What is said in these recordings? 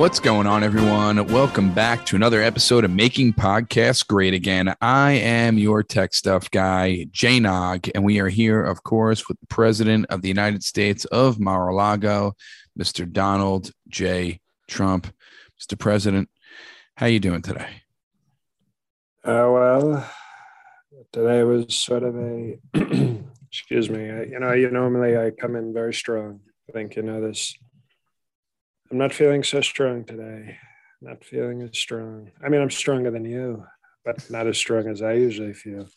What's going on, everyone? Welcome back to another episode of Making Podcasts Great Again. I am your tech stuff guy, Jay Nog, and we are here, of course, with the President of the United States of Mar-a-Lago, Mr. Donald J. Trump. Mr. President, how you doing today? Uh, well, today was sort of a, excuse me, I, you know, you normally I come in very strong. I think you know this I'm not feeling so strong today. Not feeling as strong. I mean, I'm stronger than you, but not as strong as I usually feel.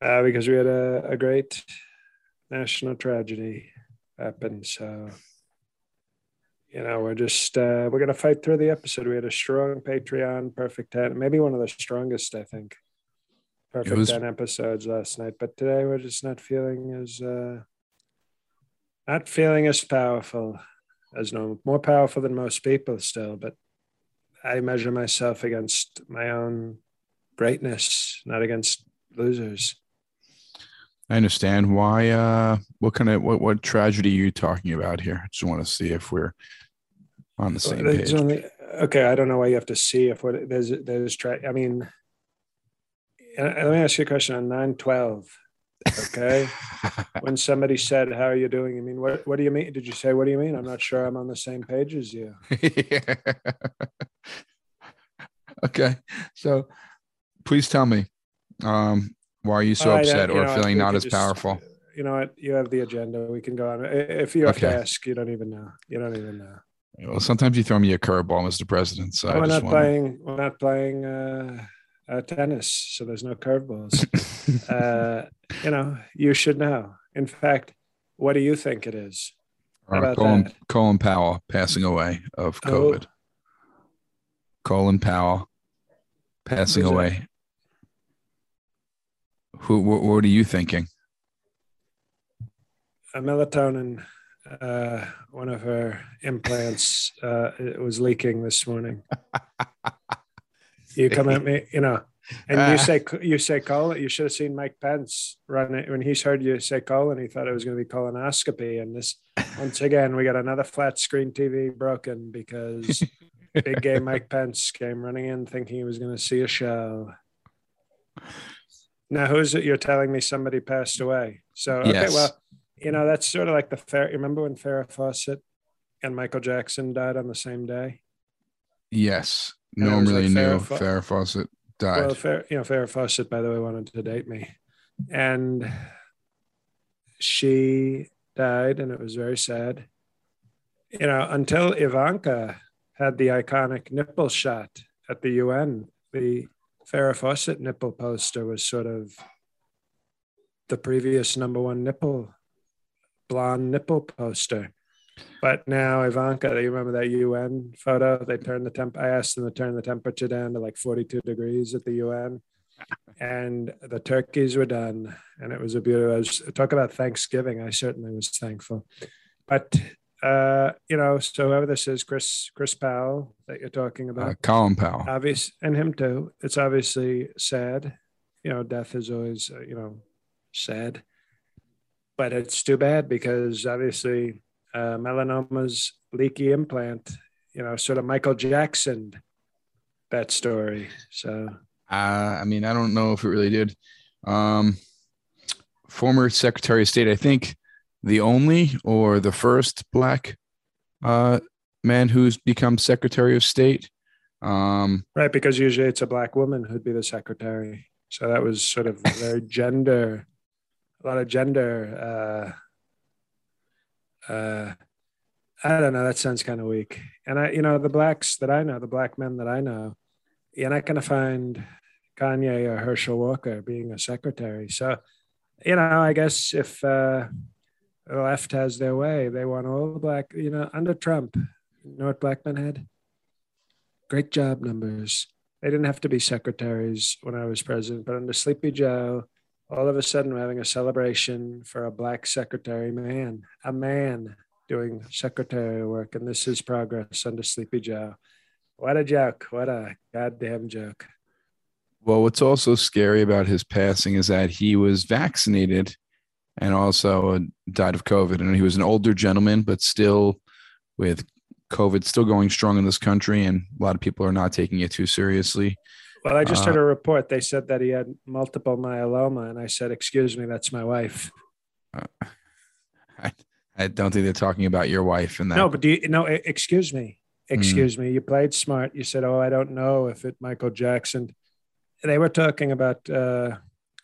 Uh, because we had a, a great national tragedy happen. So, you know, we're just uh, we're gonna fight through the episode. We had a strong Patreon, perfect ten, maybe one of the strongest, I think. Perfect was... ten episodes last night, but today we're just not feeling as uh, not feeling as powerful as no more powerful than most people still, but I measure myself against my own greatness, not against losers. I understand why. Uh, what kind of what what tragedy are you talking about here? I just want to see if we're on the same page. Only, okay, I don't know why you have to see if what there's there's. Tra- I mean, let me ask you a question on nine twelve. Okay. when somebody said, How are you doing? You mean, what, what do you mean? Did you say, What do you mean? I'm not sure I'm on the same page as you. okay. So please tell me, um, why are you so right, upset or know, feeling not as just, powerful? You know what? You have the agenda. We can go on. If you have okay. to ask, you don't even know. You don't even know. Well, sometimes you throw me a curveball, Mr. President. So we're not wanna... playing. We're not playing. Uh, uh, tennis, so there's no curveballs. uh, you know, you should know. In fact, what do you think it is? Uh, Colin, Colin, Powell passing away of oh. COVID. Oh. Colin Powell passing Who's away. Who? What, what, are you thinking? A melatonin. Uh, one of her implants uh, it was leaking this morning. you come at me, you know, and you ah. say you say Colin. You should have seen Mike Pence run it when he's heard you say Colin. He thought it was going to be colonoscopy. And this once again, we got another flat screen TV broken because big game Mike Pence came running in thinking he was going to see a show. Now, who's it? You're telling me somebody passed away. So okay, yes. well, you know that's sort of like the fair. Remember when Farrah Fawcett and Michael Jackson died on the same day? Yes. Normally no one really like knew Farrah, Farrah Fawcett died. Well, Fair, you know, Farrah Fawcett, by the way, wanted to date me, and she died, and it was very sad. You know, until Ivanka had the iconic nipple shot at the UN, the Farrah Fawcett nipple poster was sort of the previous number one nipple, blonde nipple poster. But now Ivanka, you remember that UN photo? They turned the temp. I asked them to turn the temperature down to like 42 degrees at the UN, and the turkeys were done, and it was a beautiful. I was, talk about Thanksgiving. I certainly was thankful, but uh, you know, so whoever this is, Chris Chris Powell that you're talking about, uh, Colin Powell, obvious, and him too. It's obviously sad. You know, death is always uh, you know sad, but it's too bad because obviously uh, melanoma's leaky implant, you know, sort of Michael Jackson that story. So, uh, I mean, I don't know if it really did. Um, former Secretary of State, I think the only or the first black uh, man who's become Secretary of State. Um, right, because usually it's a black woman who'd be the secretary. So that was sort of very gender, a lot of gender uh, I don't know. That sounds kind of weak. And I, you know, the blacks that I know, the black men that I know, you're not going to find Kanye or Herschel Walker being a secretary. So, you know, I guess if uh, the left has their way, they want all the black, you know, under Trump, you know what black men had? Great job numbers. They didn't have to be secretaries when I was president, but under Sleepy Joe, all of a sudden we're having a celebration for a black secretary man, a man doing secretary work, and this is progress under Sleepy Joe. What a joke! What a goddamn joke! Well, what's also scary about his passing is that he was vaccinated and also uh, died of COVID, and he was an older gentleman, but still with COVID still going strong in this country, and a lot of people are not taking it too seriously. Well, I just Uh, heard a report. They said that he had multiple myeloma, and I said, "Excuse me, that's my wife." I don't think they're talking about your wife and that. No, but do you no? Excuse me, excuse me. You played smart. You said, "Oh, I don't know if it Michael Jackson." They were talking about uh,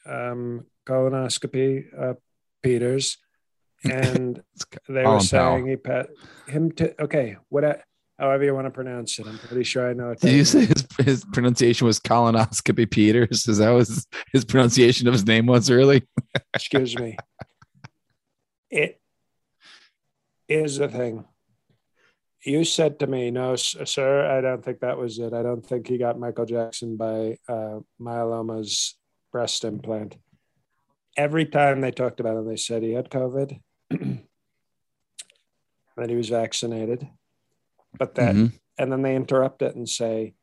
um, colonoscopy, uh, Peters, and they were saying he pat him to okay, what I, however you want to pronounce it. I'm pretty sure I know it. Did you say his, his pronunciation was colonoscopy Peters? Is that was his pronunciation of his name was really? Excuse me. It is the thing. You said to me, "No, sir, I don't think that was it. I don't think he got Michael Jackson by uh, myeloma's breast implant." Every time they talked about him, they said he had COVID, that he was vaccinated, but that Mhm. and then they interrupt it and say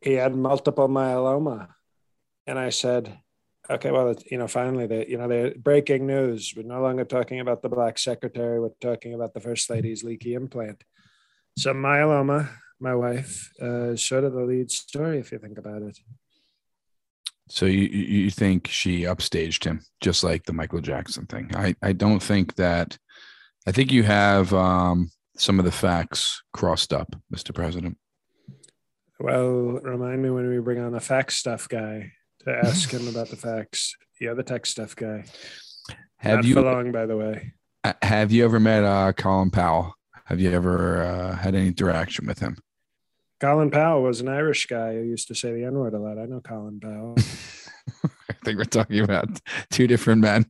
he had multiple myeloma and i said okay well it's, you know finally they you know they're breaking news we're no longer talking about the black secretary we're talking about the first lady's leaky implant so myeloma my wife uh, is sort of the lead story if you think about it So you you you think she upstaged him, just like the Michael Jackson thing? I I don't think that. I think you have um, some of the facts crossed up, Mr. President. well remind me when we bring on the fact stuff guy to ask him about the facts you're the tech stuff guy Have Not you for long by the way have you ever met uh, Colin Powell? Have you ever uh, had any interaction with him? Colin Powell was an Irish guy who used to say the N word a lot. I know Colin Powell. I think we're talking about two different men.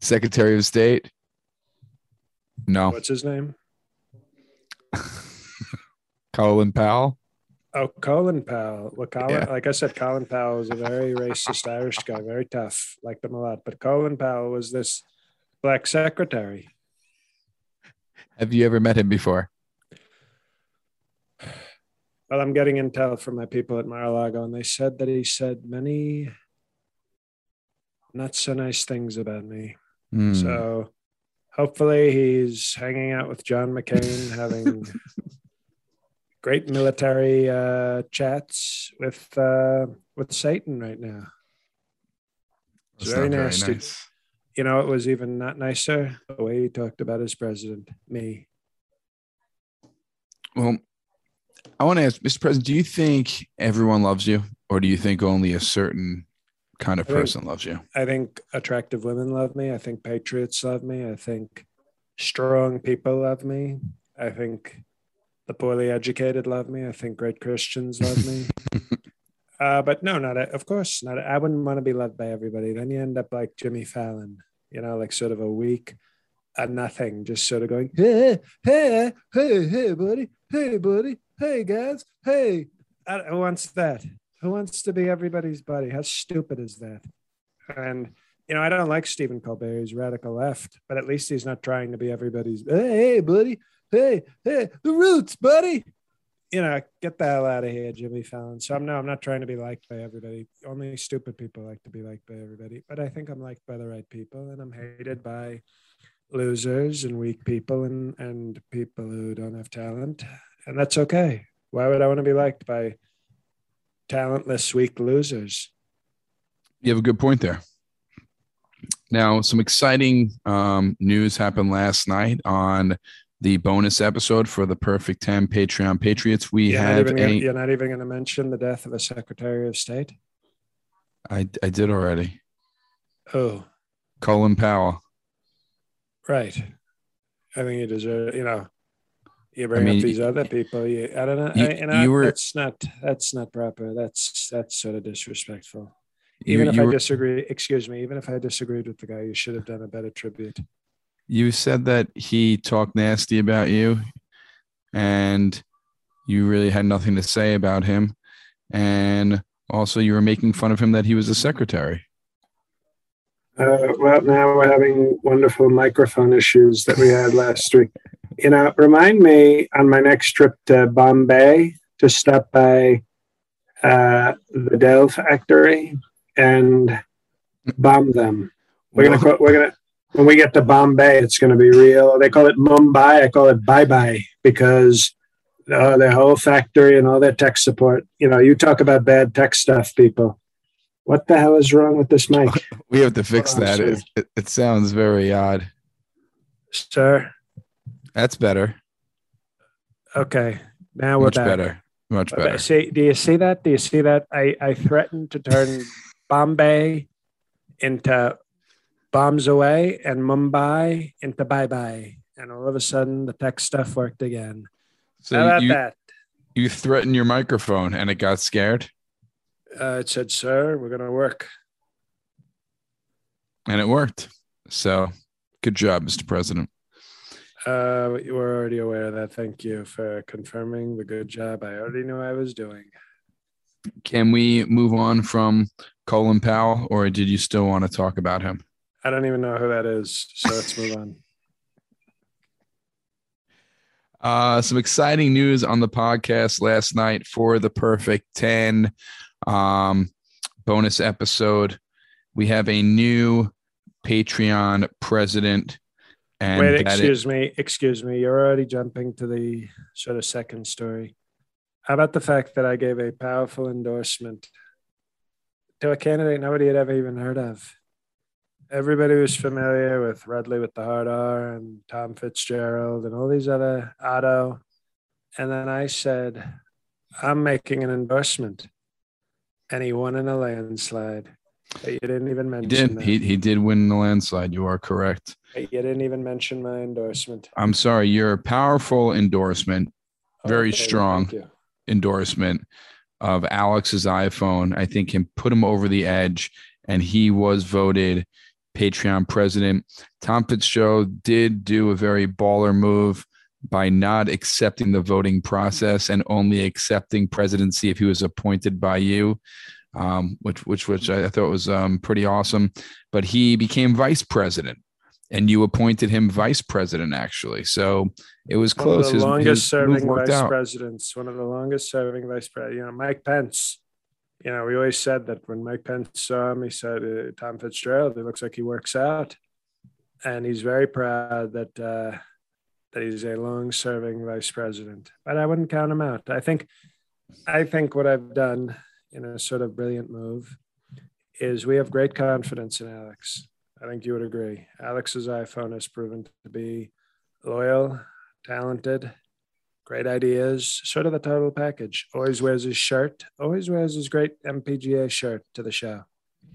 Secretary of State. No, What's his name? Colin Powell. Oh, Colin Powell. Well, Colin, Yeah. like I said, Colin Powell was a very racist Irish guy, very tough, liked him a lot. But Colin Powell was this black secretary. Have you ever met him before? Well, I'm getting intel from my people at Mar-a-Lago, and they said that he said many not so nice things about me. Hmm. So hopefully he's hanging out with John McCain, having great military uh, chats with uh, with Satan right now. That's very not nasty. nice. You know, it was even not nicer the way he talked about his president, me. Well, I want to ask, Mr. President, do you think everyone loves you, or do you think only a certain kind of I think- person loves you? I think attractive women love me. I think patriots love me. I think strong people love me. I think the poorly educated love me. I think great Christians love me. uh, but no, not of course not. I wouldn't want to be loved by everybody. Then you end up like Jimmy Fallon, you know, like sort of a weak, a nothing, just sort of going, hey, hey, hey, hey, buddy, hey, buddy, hey, guys, hey. I, who wants that? Who wants to be everybody's buddy? How stupid is that? And you know, I don't like Stephen Colbert. He's radical left, but at least he's not trying to be everybody's. Hey, hey, buddy. Hey, hey, the roots, buddy. You know, get the hell out of here, Jimmy Fallon. So I'm no, I'm not trying to be liked by everybody. Only stupid people like to be liked by everybody. But I think I'm liked by the right people, and I'm hated by losers and weak people and and people who don't have talent, and that's okay. Why would I want to be liked by talentless, weak losers? You have a good point there. Now, some exciting um, news happened last night on the bonus episode for the Perfect 10 Patreon Patriots. We You're not, have gonna, you're not even going to mention the death of a Secretary of State. I, I did already. Oh, Colin Powell. right. I think you deserve. You know, you bring mean, up these other people. You, I don't know. you- I, you know you were- that's not that's not proper. That's that's sort of disrespectful. You, Even if you, I were- disagree, excuse me. Even if I disagreed with the guy, you should have done a better tribute. you said that he talked nasty about you and you really had nothing to say about him. And also, you were making fun of him that he was a secretary. Uh, well, now we're having wonderful microphone issues that we had last week. You know, remind me on my next trip to Bombay to stop by uh, the Dell factory and bomb them. We're gonna Well- we're gonna when we get to Bombay, it's going to be real. They call it Mumbai. I call it bye bye because uh, their whole factory and all their tech support. You know, you talk about bad tech stuff, people. What the hell is wrong with this mic? we have to fix that. It, it, it sounds very odd. Sir? That's better. Okay. Now we're Much back. better. Much better. See, do you see that? Do you see that? I, I threatened to turn Bombay into bombs away and Mumbai into bye bye. And all of a sudden, the tech stuff worked again. So How about you, that? you threatened your microphone and it got scared Uh, it said, "Sir, we're going to work." and it worked. So good job, Mr. President. Uh, you were already aware of that. Thank you for confirming the good job. I already knew I was doing. Can we move on from Colin Powell or did you still want to talk about him? I don't even know who that is, so let's move on. Uh, some exciting news on the podcast last night for the Perfect 10 um, bonus episode. We have a new Patreon president. And Wait, excuse is- me, excuse me. You're already jumping to the sort of second story. How about the fact that I gave a powerful endorsement to a candidate nobody had ever even heard of? Everybody was familiar with Rudley with the hard R and Tom Fitzgerald and all these other Otto. And then I said, I'm making an endorsement. And he won in a landslide. You didn't even mention. he did. that. He, he did win the landslide. You are correct. You didn't even mention my endorsement. I'm sorry. Your powerful endorsement, Very Okay, strong. Endorsement of Alex's iPhone, I think can put him over the edge. And he was voted Patreon president. Tom Fitzgerald did do a very baller move by not accepting the voting process and only accepting presidency if he was appointed by you, um, which which which I thought was um, pretty awesome. But he became vice president, and you appointed him vice president actually. So it was close. One of the His- his longest move serving vice out. presidents, one of the longest serving vice president. You know, Mike Pence. You know, we always said that when Mike Pence saw him, he said, uh, "Tom Fitzgerald, it looks like he works out," and he's very proud that uh, that he's a long-serving vice president. But I wouldn't count him out. I think, I think what I've done in a sort of brilliant move is we have great confidence in Alex. I think you would agree. Alex's iPhone has proven to be loyal, talented, great ideas, sort of the total package. Always wears his shirt, always wears his great MPGA shirt to the show.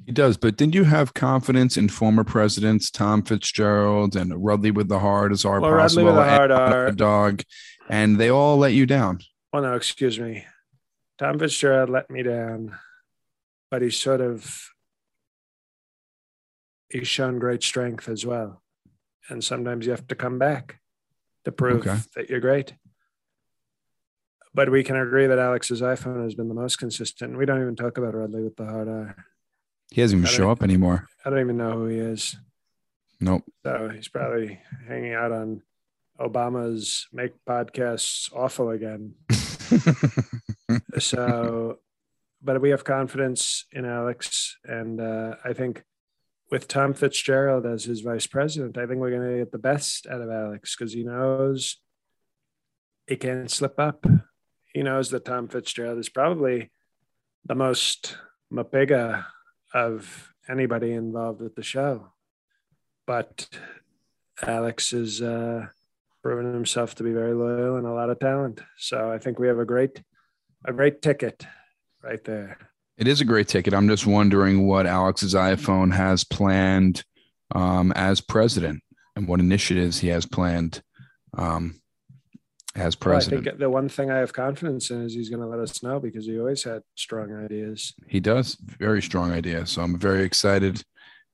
He does, but didn't you have confidence in former presidents Tom Fitzgerald and Rudley with the heart as our Well, Rudley with the are- dog, and they all let you down. Oh, no, excuse me. Tom Fitzgerald let me down, but he sort of, he's shown great strength as well. And sometimes you have to come back to prove Okay. that you're great. But we can agree that Alex's iPhone has been the most consistent. We don't even talk about Rudley with the hard R. He doesn't even show up anymore. I don't even know who he is. Nope. So he's probably hanging out on Obama's make podcasts awful again. So, but we have confidence in Alex. And uh, I think with Tom Fitzgerald as his vice president, I think we're going to get the best out of Alex because he knows he can't slip up. He knows that Tom Fitzgerald is probably the most mapiga of anybody involved with the show. But Alex has uh, proven himself to be very loyal and a lot of talent. So I think we have a great, a great ticket right there. It is a great ticket. I'm just wondering what Alex's iPhone has planned um, as president and what initiatives he has planned um, as Well, I think the one thing I have confidence in is he's going to let us know because he always had strong ideas. he does very strong idea. So I'm very excited,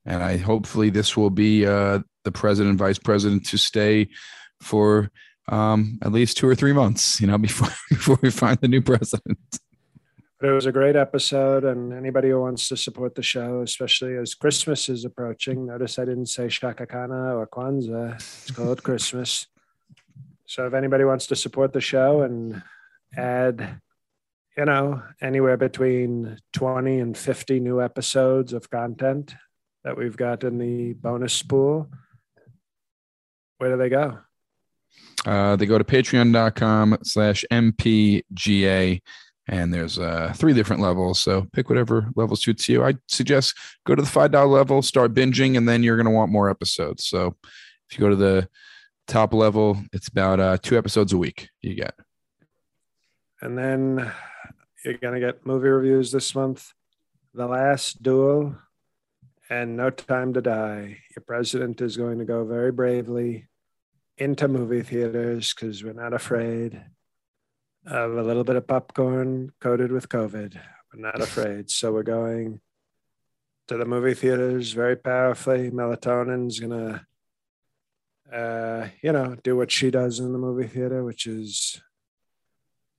and I hopefully this will be uh, the president, vice president to stay for um, at least two or three months. You know, before before we find the new president. But it was a great episode, and anybody who wants to support the show, especially as Christmas is approaching, notice I didn't say Shaka Kana or Kwanzaa. It's called Christmas. So if anybody wants to support the show and add, you know, anywhere between 20 and 50 new episodes of content that we've got in the bonus pool, where do they go? Uh, they go to patreon.com slash mpga and there's uh, three different levels so pick whatever level suits you. I suggest go to the five dollar level start binging and then you're going to want more episodes. So if you go to the top level it's about uh, two episodes a week you get. And then you're going to get movie reviews this month. The Last Duel and No Time to Die. Your president is going to go very bravely into movie theaters because we're not afraid of a little bit of popcorn coated with COVID. We're not afraid. So we're going to the movie theaters very powerfully. Melatonin's going to, uh, you know, do what she does in the movie theater, which is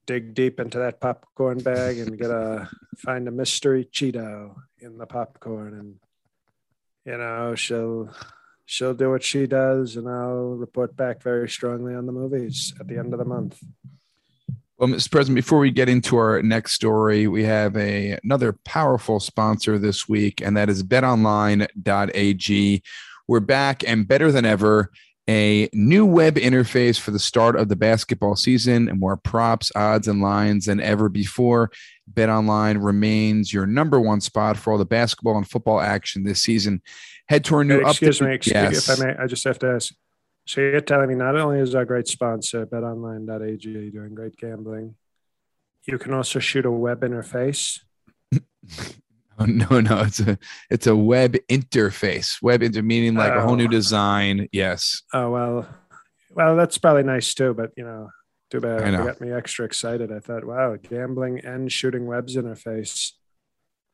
dig deep into that popcorn bag and get a find a mystery Cheeto in the popcorn, and you know she'll she'll do what she does, and I'll report back very strongly on the movies at the end of the month. Well, Mr. President, before we get into our next story, we have a another powerful sponsor this week, and that is betonline.ag. We're back and better than ever. A new web interface for the start of the basketball season and more props, odds, and lines than ever before. BetOnline remains your number one spot for all the basketball and football action this season. Head to our new excuse update- me, excuse, Yes. if I may, I just have to ask. So you're telling me not only is our great sponsor, betonline.ag, doing great gambling, you can also shoot a web interface. Oh, no, no, it's a it's a web interface. Web inter meaning like a whole new Oh. design. Yes. Oh well, well that's probably nice too. But you know, too bad I it got me extra excited. I thought, wow, gambling and shooting webs interface.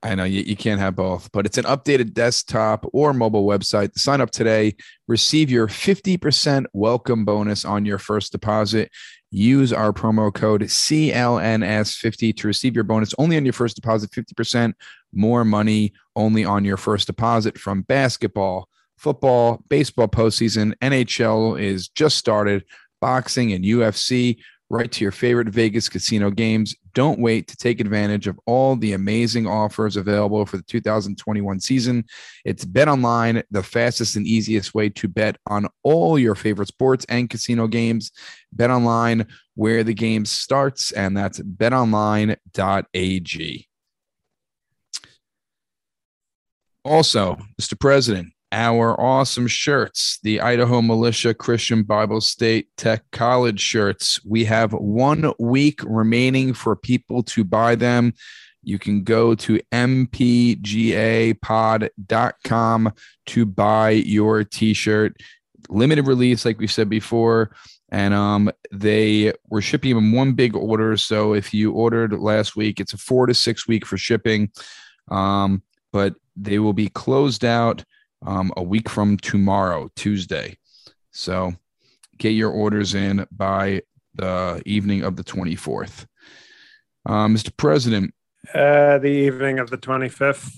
I know you, you can't have both, but it's an updated desktop or mobile website. Sign up today, receive your 50% welcome bonus on your first deposit. Use our promo code CLNS50 to receive your bonus only on your first deposit, 50% more money only on your first deposit from basketball, football, baseball postseason. NHL is just started, boxing and UFC right to your favorite Vegas casino games. Don't wait to take advantage of all the amazing offers available for the 2021 season. It's Bet Online, the fastest and easiest way to bet on all your favorite sports and casino games. Bet Online, where the game starts, and that's betonline.ag. Also, Mr. President, our awesome shirts, the Idaho Militia Christian Bible State Tech College shirts. We have one week remaining for people to buy them. You can go to mpgapod.com to buy your t-shirt. Limited release, like we said before. And um, they were shipping in one big order. So if you ordered last week, it's a four to six week for shipping. Um, but they will be closed out um, a week from tomorrow, Tuesday. So get your orders in by the evening of the 24th. Uh, Mr. President, Uh, the evening of the 25th.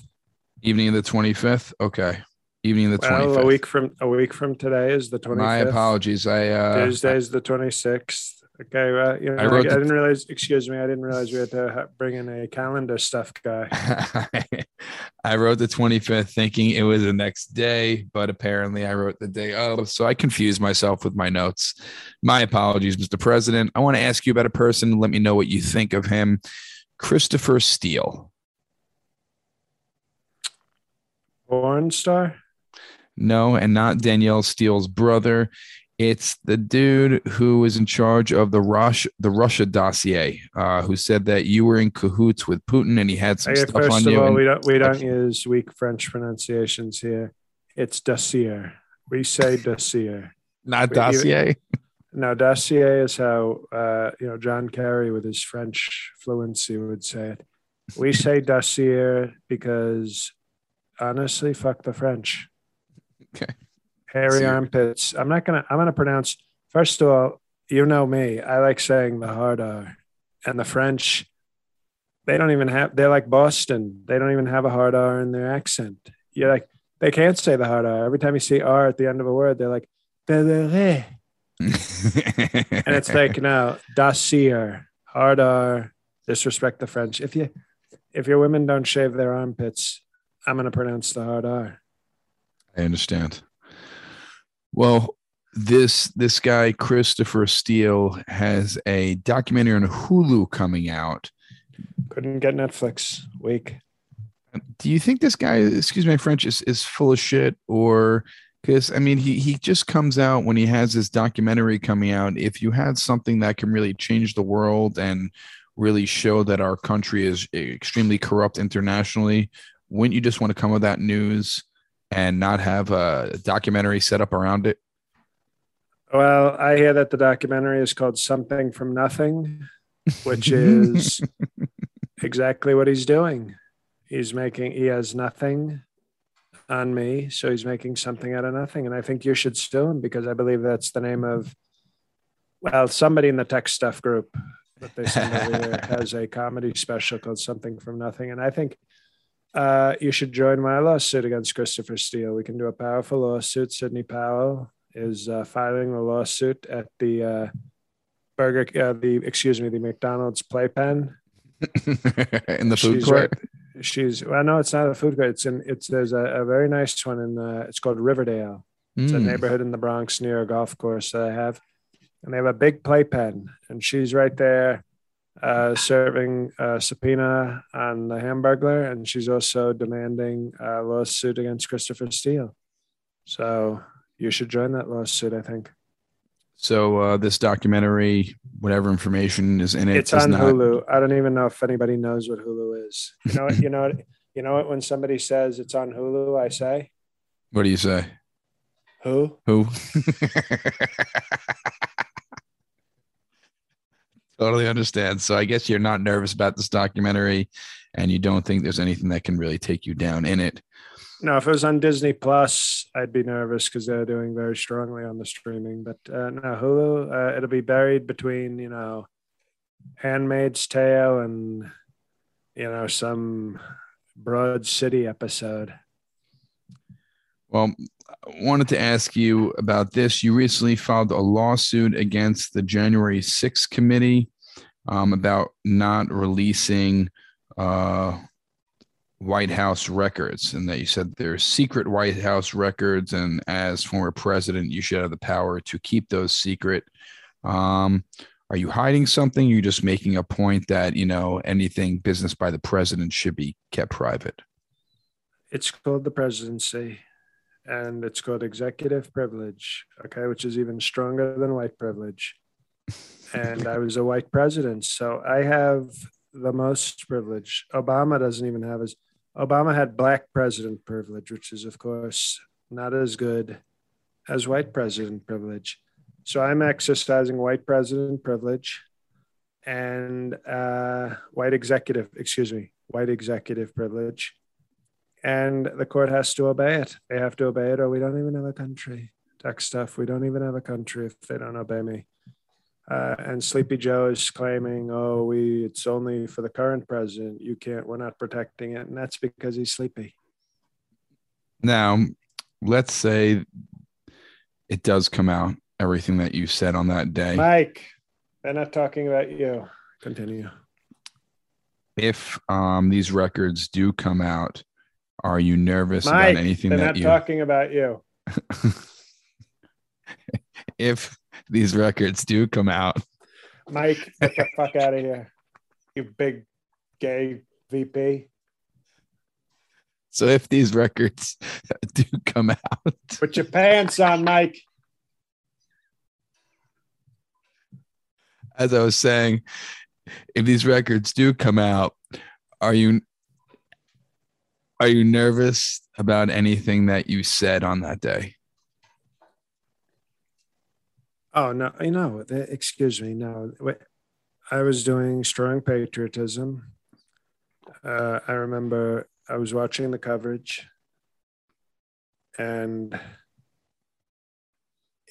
evening of the 25th. Okay. Evening of the Well, 25th. a week from a week from today is the 25th. My apologies. I uh, Tuesday's the 26th. Okay, well, you know, I I, I didn't realize. Excuse me, I didn't realize we had to bring in a calendar stuff guy. I wrote the 25th thinking it was the next day, but apparently I wrote the day of. So I confused myself with my notes. My apologies, Mr. President. I want to ask you about a person. Let me know what you think of him. Christopher Steele. Porn star. No, and not Danielle Steel's brother. It's the dude who was in charge of the Rush, the Russia dossier, uh, who said that you were in cahoots with Putin and he had some Okay, stuff first on of you. all, and- we don't we don't use weak French pronunciations here. It's dossier. We say dossier. not we- you- dossier. Now, dossier is how uh, you know John Kerry, with his French fluency, would say it. We say dossier because honestly, fuck the French. Okay. Hairy So- armpits. I'm not gonna. I'm gonna pronounce. First of all, you know me. I like saying the hard R, and the French. They don't even have. They're like Boston. They don't even have a hard R in their accent. You're like they can't say the hard R. Every time you see R at the end of a word, they're like. "Belere." and and it's like no dossier hard r disrespect the french if you if your women don't shave their armpits i'm going to pronounce the hard r I understand. Well, this this guy Christopher Steele has a documentary on Hulu coming out. Couldn't get Netflix. Week. Do you think this guy, excuse my French, is, is full of shit or because I mean he he just comes out when he has this documentary coming out. If you had something that can really change the world and really show that our country is extremely corrupt internationally, wouldn't you just want to come with that news and not have a documentary set up around it? Well, I hear that the documentary is called Something from Nothing, which is exactly what he's doing. He's making, he has nothing on me. So he's making something out of nothing. And I think you should sue him because I believe that's the name of, well, somebody in the tech stuff group that they send over there has a comedy special called Something from Nothing. And I think uh, you should join my lawsuit against Christopher Steele. We can do a powerful lawsuit. Sidney Powell is uh, filing a lawsuit at the uh, Burger, uh, the excuse me, the McDonald's playpen in the food she's court. Right, she's well, no, it's not a food court. It's in it's there's a, a very nice one in uh, it's called Riverdale. It's mm. a neighborhood in the Bronx near a golf course that I have, and they have a big playpen, and she's right there uh, serving a subpoena on the Hamburglar, and she's also demanding a lawsuit against Christopher Steele. So you should join that lawsuit, I think. So uh, this documentary, whatever information is in it, it's on not... Hulu. I don't even know if anybody knows what Hulu is. You know, you know, you know what? When somebody says it's on Hulu, I say, "What do you say?" Who? Who? totally understand. So I guess you're not nervous about this documentary, and you don't think there's anything that can really take you down in it. No, if it was on Disney Plus, I'd be nervous because they're doing very strongly on the streaming. But uh, no, Hulu, uh, it'll be buried between you know, Handmaid's Tale and you know some Broad City episode. Well, wanted to ask you about this. You recently filed a lawsuit against the January 6th committee um, about not releasing uh, White House records, and that you said there's secret White House records, and as former president, you should have the power to keep those secret. Um, are you hiding something? You're just making a point that you know anything business by the president should be kept private. It's called the presidency, and it's called executive privilege. Okay, which is even stronger than white privilege. and I was a white president, so I have the most privilege. Obama doesn't even have his Obama had black president privilege, which is, of course, not as good as white president privilege. So I'm exercising white president privilege and uh, white executive, excuse me, white executive privilege. And the court has to obey it. They have to obey it, or we don't even have a country. Tech stuff, we don't even have a country if they don't obey me. Uh, and Sleepy Joe is claiming, "Oh, we it's only for the current president. You can't. We're not protecting it, and that's because he's sleepy." Now, let's say it does come out everything that you said on that day, Mike. They're not talking about you. Continue. If um, these records do come out, are you nervous Mike, about anything they're that not you? talking about you. if these records do come out. Mike, get the fuck out of here. You big gay VP. So if these records do come out, put your pants on, Mike. As I was saying, if these records do come out, are you are you nervous about anything that you said on that day? Oh no, I know. Excuse me. No, I was doing strong patriotism. Uh, I remember I was watching the coverage, and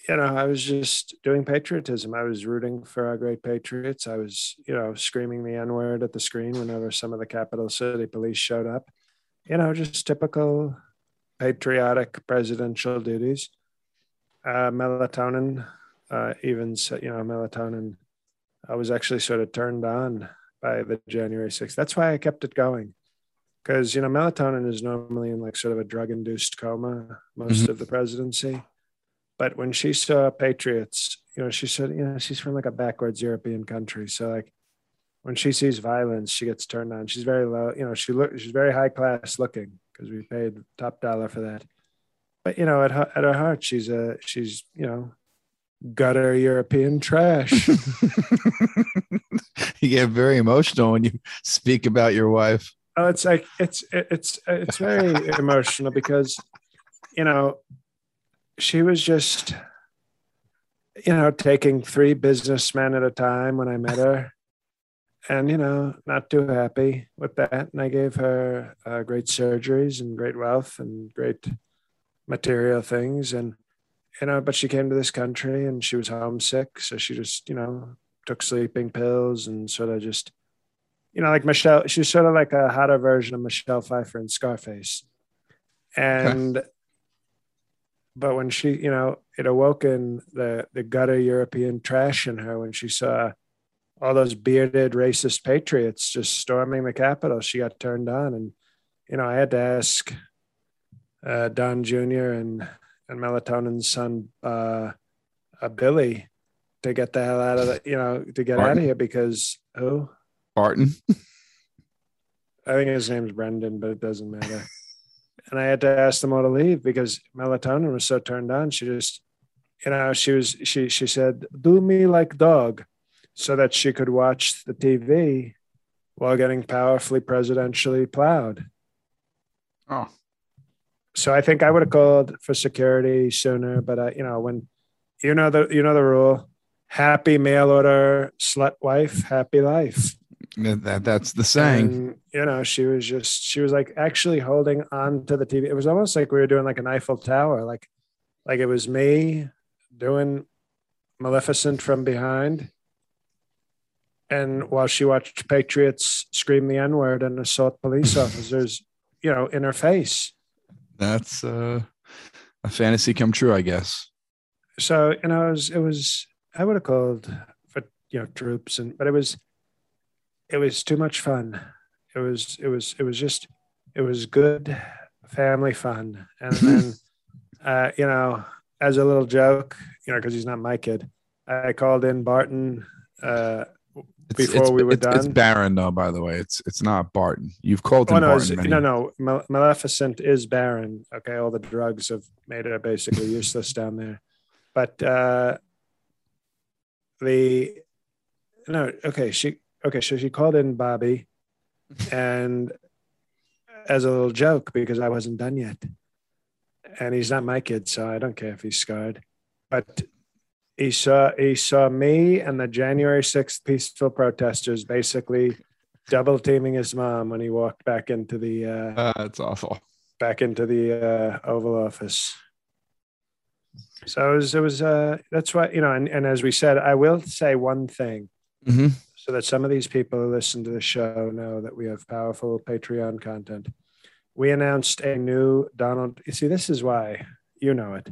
you know, I was just doing patriotism. I was rooting for our great patriots. I was, you know, screaming the N word at the screen whenever some of the capital city police showed up. You know, just typical patriotic presidential duties. Uh, melatonin uh, even you know melatonin i was actually sort of turned on by the january 6th that's why i kept it going because you know melatonin is normally in like sort of a drug induced coma most mm-hmm. of the presidency But when she saw Patriots, you know, she said, you know, she's from like a backwards European country. So like when she sees violence, she gets turned on. She's very low, you know, she look she's very high class looking because we paid top dollar for that. But you know, at her, at her heart, she's a she's you know gutter European trash. you get very emotional when you speak about your wife. Oh, it's like it's it's it's very emotional because you know she was just you know taking three businessmen at a time when I met her, and you know not too happy with that. And I gave her uh, great surgeries and great wealth and great material things and you know but she came to this country and she was homesick so she just you know took sleeping pills and sort of just you know, like Michelle, she's sort of like a hotter version of Michelle Pfeiffer in Scarface. And okay. but when she, you know, it awoke in the the gutter European trash in her when she saw all those bearded racist patriots just storming the Capitol. She got turned on, and you know, I had to ask uh, Don Jr. and and Melatonin's son, uh, uh, Billy, to get the hell out of the, you know, to get Martin. out of here because who? Barton. I think his name's Brendan, but it doesn't matter. and I had to ask them all to leave because melatonin was so turned on. She just, you know, she was she she said, "Do me like dog," so that she could watch the TV while getting powerfully presidentially plowed. Oh. So I think I would have called for security sooner, but uh, you know when you know the you know the rule: happy mail order slut wife, happy life. That that's the saying. And, you know, she was just she was like actually holding on to the TV. It was almost like we were doing like an Eiffel Tower, like like it was me doing Maleficent from behind. And while she watched Patriots scream the N word and assault police officers, you know, in her face. That's uh, a fantasy come true, I guess. So, you know, it was, it was I would have called for, you know, troops and, but it was, it was too much fun. It was it was it was just it was good family fun. And then uh, you know, as a little joke, you know, because he's not my kid, I called in Barton uh, it's, before it's, we were it's, done. It's Baron, though. By the way, it's it's not Barton. You've called him oh, no, Barton. No, no, Maleficent is Baron. Okay, all the drugs have made her basically useless down there. But uh, the no, okay, she okay, so she called in Bobby and as a little joke because I wasn't done yet. And he's not my kid, so I don't care if he's scarred. But he saw he saw me and the January 6th peaceful protesters basically double teaming his mom when he walked back into the uh, uh that's awful. Back into the uh, Oval Office. So it was, it was uh, that's why, you know, and, and as we said, I will say one thing. Mm-hmm so that some of these people who listen to the show know that we have powerful Patreon content. We announced a new Donald. You see, this is why you know it.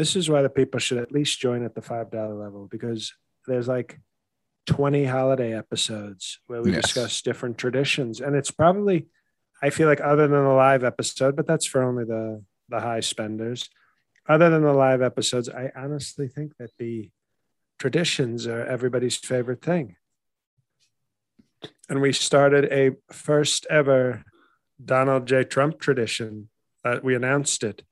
This is why the people should at least join at the $5 level because there's like 20 holiday episodes where we yes. discuss different traditions. And it's probably, I feel like, other than the live episode, but that's for only the, the high spenders. Other than the live episodes, I honestly think that the traditions are everybody's favorite thing and we started a first ever Donald J. Trump tradition. Uh, we announced it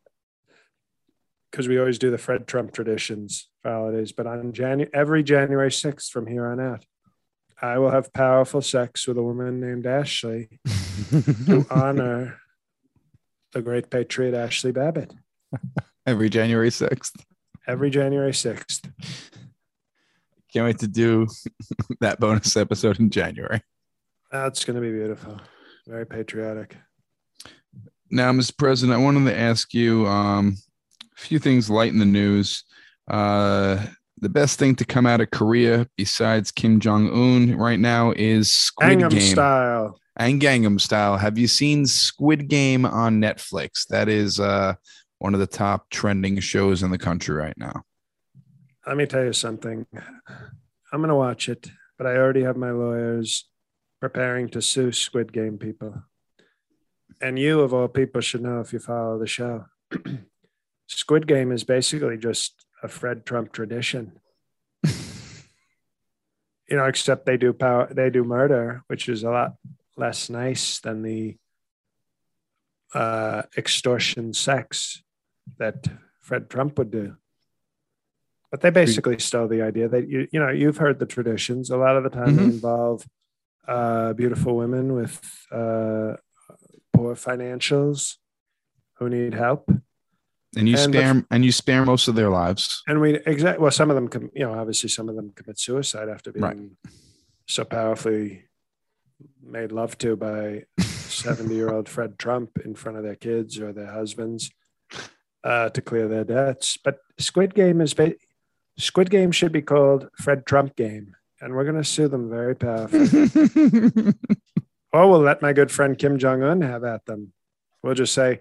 because we always do the Fred Trump traditions for holidays. But on January, every January 6th from here on out, I will have powerful sex with a woman named Ashley to honor the great patriot Ashley Babbitt. Every January 6th. Every January 6th. Can't wait to do that bonus episode in January. That's going to be beautiful. Very patriotic. Now, Mr. President, I wanted to ask you um, a few things light in the news. Uh, the best thing to come out of Korea besides Kim Jong Un right now is Squid Gangnam Game. Style. And Gangnam Style. Have you seen Squid Game on Netflix? That is uh, one of the top trending shows in the country right now. Let me tell you something. I'm going to watch it, but I already have my lawyers preparing to sue Squid Game people. And you, of all people, should know if you follow the show. Squid Game is basically just a Fred Trump tradition. you know, except they do power, they do murder, which is a lot less nice than the uh, extortion sex that Fred Trump would do. But they basically stole the idea that you you know you've heard the traditions. A lot of the time they Mhm. involve uh, beautiful women with uh, poor financials who need help, And you And the- spare and you spare most of their lives. and we exactly well some of them com- you know obviously some of them commit suicide after being Right. so powerfully made love to by 70 year old Fred Trump in front of their kids or their husbands uh, to clear their debts. But Squid Game is ba- Squid Game should be called Fred Trump Game, and we're going to sue them very powerfully. or we'll let my good friend Kim Jong Un have at them. We'll just say,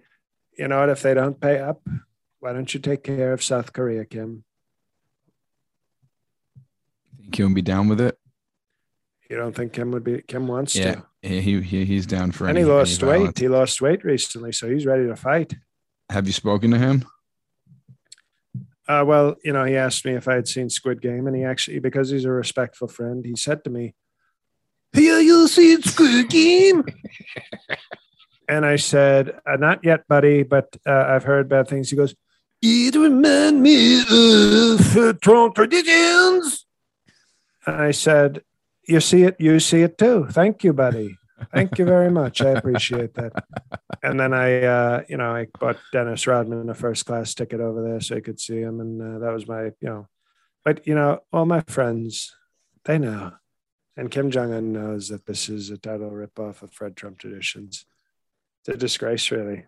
you know what? If they don't pay up, why don't you take care of South Korea, Kim? Think he'll be down with it? You don't think Kim would be? Kim wants Yeah, to, he, he he's down for. and any, he lost weight. violence. He lost weight recently, so he's ready to fight. Have you spoken to him? Uh, well, you know, he asked me if I had seen Squid Game, and he actually, because he's a respectful friend, he said to me, "Hey, you seen Squid Game?" and I said, uh, "Not yet, buddy, but uh, I've heard bad things." He goes, "It remind me of uh, Trump traditions." And I said, "You see it, you see it too. Thank you, buddy. Thank you very much. I appreciate that." and then I, uh, you know, I bought Dennis Rodman a first class ticket over there so I could see him, and uh, that was my, you know, but you know, all my friends, they know, and Kim Jong Un knows that this is a total ripoff of Fred Trump traditions. It's a disgrace, really.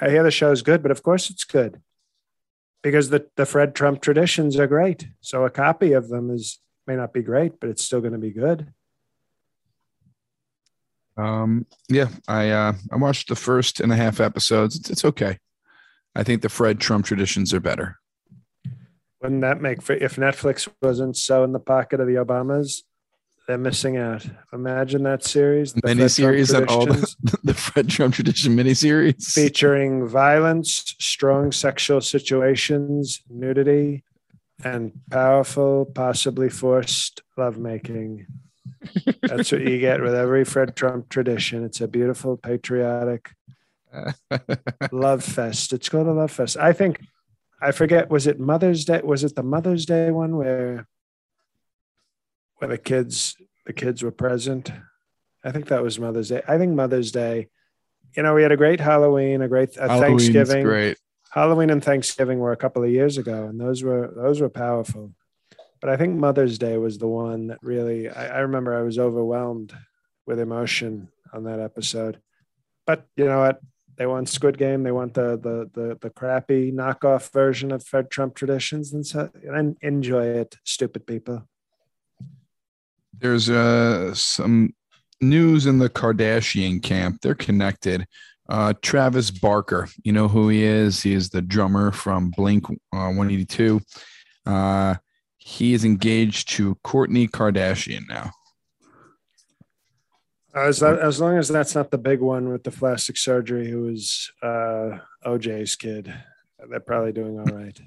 I hear the show's good, but of course it's good because the the Fred Trump traditions are great. So a copy of them is may not be great, but it's still going to be good. Um, yeah, I uh, I watched the first and a half episodes. It's, it's okay. I think the Fred Trump traditions are better. Wouldn't that make for if Netflix wasn't so in the pocket of the Obamas? They're missing out. Imagine that series, the Miniseries and all the, the Fred Trump tradition miniseries. featuring violence, strong sexual situations, nudity, and powerful, possibly forced lovemaking. That's what you get with every Fred Trump tradition. It's a beautiful, patriotic love fest. It's called a love fest. I think I forget. Was it Mother's Day? Was it the Mother's Day one where where the kids the kids were present? I think that was Mother's Day. I think Mother's Day. You know, we had a great Halloween, a great uh, Thanksgiving. great. Halloween and Thanksgiving were a couple of years ago, and those were those were powerful. But I think Mother's Day was the one that really. I, I remember I was overwhelmed with emotion on that episode. But you know what? They want Squid Game. They want the the the, the crappy knockoff version of Fred Trump traditions, and so and enjoy it, stupid people. There's uh, some news in the Kardashian camp. They're connected. Uh, Travis Barker, you know who he is? He is the drummer from Blink uh, 182. Uh, he is engaged to Kourtney Kardashian now. As that, as long as that's not the big one with the plastic surgery, who is uh, OJ's kid, they're probably doing all right.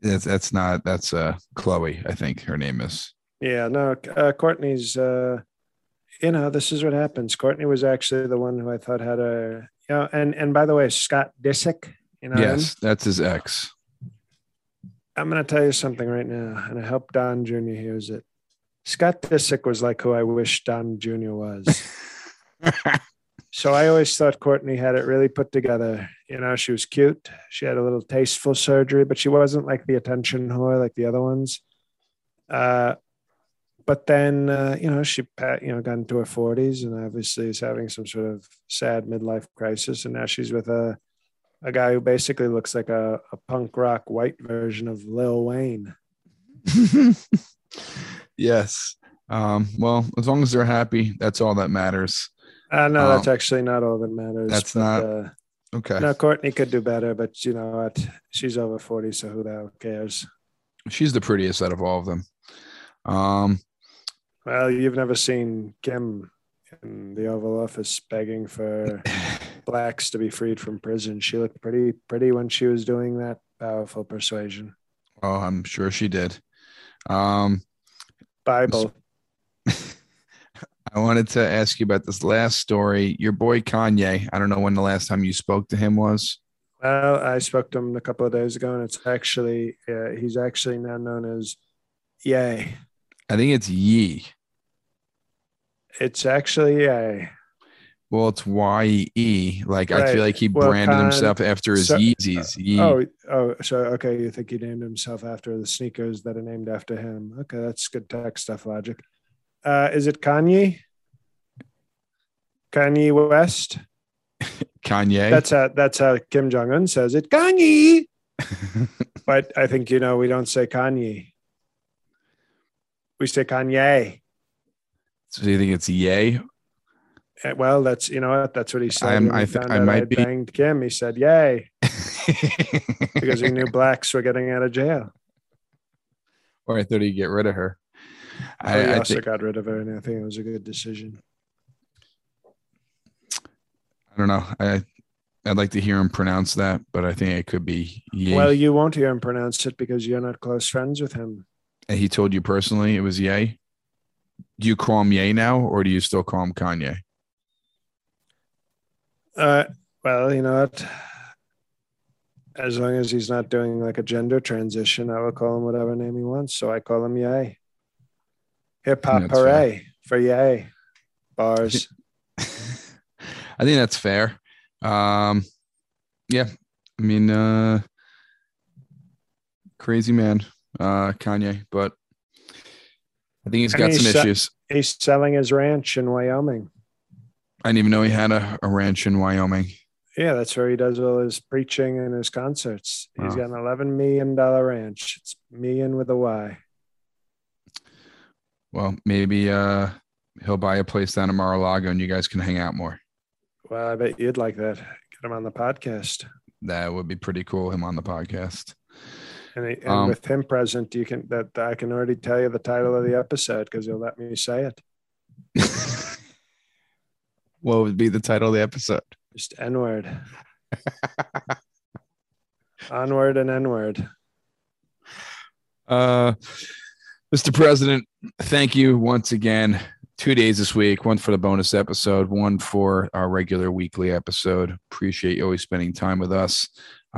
That's that's not that's uh Khloe, I think her name is. Yeah, no, uh, Kourtney's. Uh, you know, this is what happens. Kourtney was actually the one who I thought had a. You know, and and by the way, Scott Disick. You know, him? yes, that's his ex. I'm going to tell you something right now, and I hope Don Jr. hears it. Scott Disick was like who I wish Don Jr. was. so I always thought Courtney had it really put together. You know, she was cute. She had a little tasteful surgery, but she wasn't like the attention whore like the other ones. Uh, but then, uh, you know, she you know got into her 40s and obviously is having some sort of sad midlife crisis, and now she's with a a guy who basically looks like a, a punk rock white version of Lil Wayne. yes. Um, well, as long as they're happy, that's all that matters. Uh, no, that's Um, actually not all that matters. that's but, not- Uh, Okay. no, Kourtney could do better, but you know what? She's over 40, so who the hell cares? She's the prettiest out of all of them. Um, Well, you've never seen Kim in the Oval Office begging for blacks to be freed from prison. She looked pretty pretty when she was doing that powerful persuasion. Oh, I'm sure she did. Um, Bible. I wanted to ask you about this last story. Your boy Kanye. I don't know when the last time you spoke to him was. Well, I spoke to him a couple of days ago, and it's actually uh, he's actually now known as Yay. I think it's Yee. It's actually Yay. Well, it's Y E. Like I feel like he Well, branded Con- himself after his so- Yeezys. Yee. Oh, oh, so okay, you think he named himself after the sneakers that are named after him? Okay, that's good tech stuff logic. Uh, is it Kanye? Kanye West. Kanye. That's how that's how Kim Jong Un says it. Kanye. But I think you know we don't say Kanye. We say Kanye. so you think it's Yay? Uh, Well, that's you know what that's what he said. I'm- when he I found I might had be- banged Kim. He said, "Yay," because he knew blacks were getting out of jail. or I thought he'd get rid of her. Oh, I, I also think, got rid of her, and I think it was a good decision. I don't know. I I'd like to hear him pronounce that, but I think it could be Yay. Well, you won't hear him pronounce it because you're not close friends with him. And he told you personally it was Yay. Do you call him Yay now, or do you still call him Kanye? Uh, well, you know what? As long as he's not doing like a gender transition, I will call him whatever name he wants. So I call him Yay. Hip hop fair. hooray for Yay. Bars. I think that's fair. Um, yeah, I mean, uh, crazy man, uh, Kanye, but I think he's got he's some se- issues. He's selling his ranch in Wyoming. I didn't even know he had a, a ranch in Wyoming. Yeah, that's where he does all his preaching and his concerts. He's Wow. got an eleven million dollar ranch. It's million with a Y. Well, maybe uh, he'll buy a place down in Mar-a-Lago and you guys can hang out more. Well, I bet you'd like that. Get him on the podcast. That would be pretty cool. Him on the podcast. And, and Um, with him present, you can that I can already tell you the title of the episode because he'll let me say it. what would be the title of the episode? Just N word. Onward and N word. Uh, Mr. President, thank you once again. Two days this week, one for the bonus episode, one for our regular weekly episode. Appreciate you always spending time with us.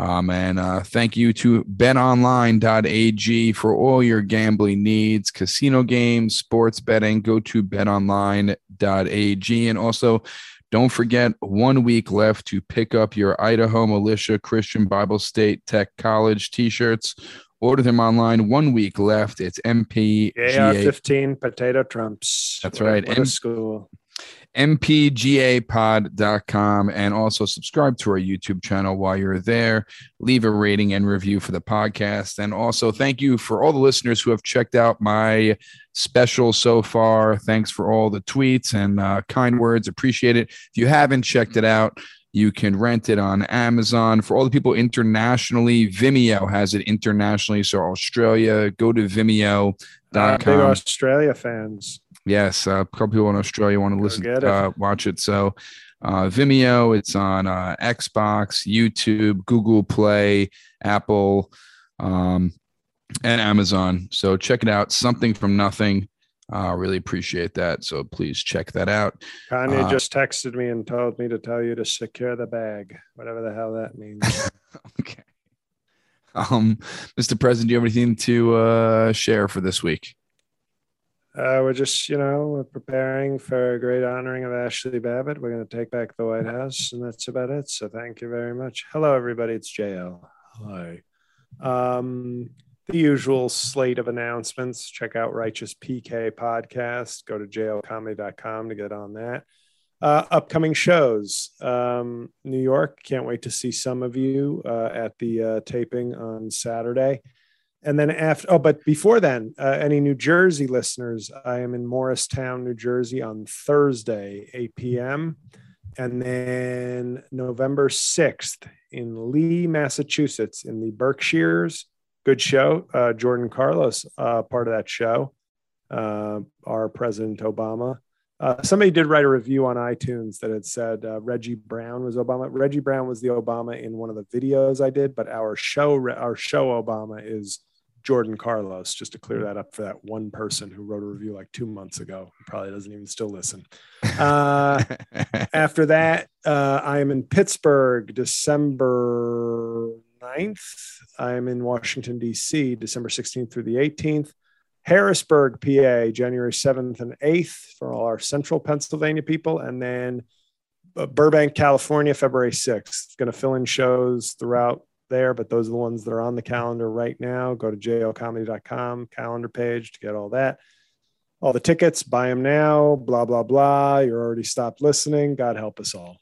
Um, and uh, thank you to betonline.ag for all your gambling needs, casino games, sports betting. Go to betonline.ag. And also, don't forget one week left to pick up your Idaho Militia Christian Bible State Tech College t shirts. Order them online. One week left. It's AR MPGA, fifteen potato trumps. That's right. What M- school. mpgapod.com. And also subscribe to our YouTube channel while you're there. Leave a rating and review for the podcast. And also, thank you for all the listeners who have checked out my special so far. Thanks for all the tweets and uh, kind words. Appreciate it. If you haven't checked it out, you can rent it on Amazon. For all the people internationally, Vimeo has it internationally. So, Australia, go to Uh, vimeo.com. big Australia fans. Yes, uh, a couple people in Australia want to listen, it. uh, watch it. So, uh, Vimeo, it's on uh, Xbox, YouTube, Google Play, Apple, um, and Amazon. So check it out. Something from nothing. Uh, really appreciate that. So please check that out. Kanye Uh, just texted me and told me to tell you to secure the bag, whatever the hell that means. okay. Um, Mr. President, do you have anything to uh, share for this week? Uh, we're just, you know, preparing for a great honoring of Ashli Babbitt. We're going to take back the White House, and that's about it. So thank you very much. Hello, everybody. It's JL. Hi. Um, the usual slate of announcements. Check out Righteous PK podcast. Go to jlcomedy.com to get on that. Uh, upcoming shows. Um, New York. Can't wait to see some of you uh, at the uh, taping on Saturday. And then after, oh, but before then, uh, any New Jersey listeners, I am in Morristown, New Jersey on Thursday, 8 p.m. And then November 6th in Lee, Massachusetts, in the Berkshires. Good show. Uh, Jordan Carlos, uh, part of that show. Uh, our President Obama. Uh, somebody did write a review on iTunes that had said uh, Reggie Brown was Obama. Reggie Brown was the Obama in one of the videos I did, but our show, our show Obama is Jordan Carlos. Just to clear that up for that one person who wrote a review like two months ago, probably doesn't even still listen. Uh, after that, uh, I am in Pittsburgh, December 9th. I am in Washington D.C., December 16th through the 18th. Harrisburg, PA, January 7th and 8th for all our central Pennsylvania people. And then uh, Burbank, California, February 6th. Going to fill in shows throughout there, but those are the ones that are on the calendar right now. Go to jlcomedy.com calendar page to get all that. All the tickets, buy them now, blah, blah, blah. You're already stopped listening. God help us all.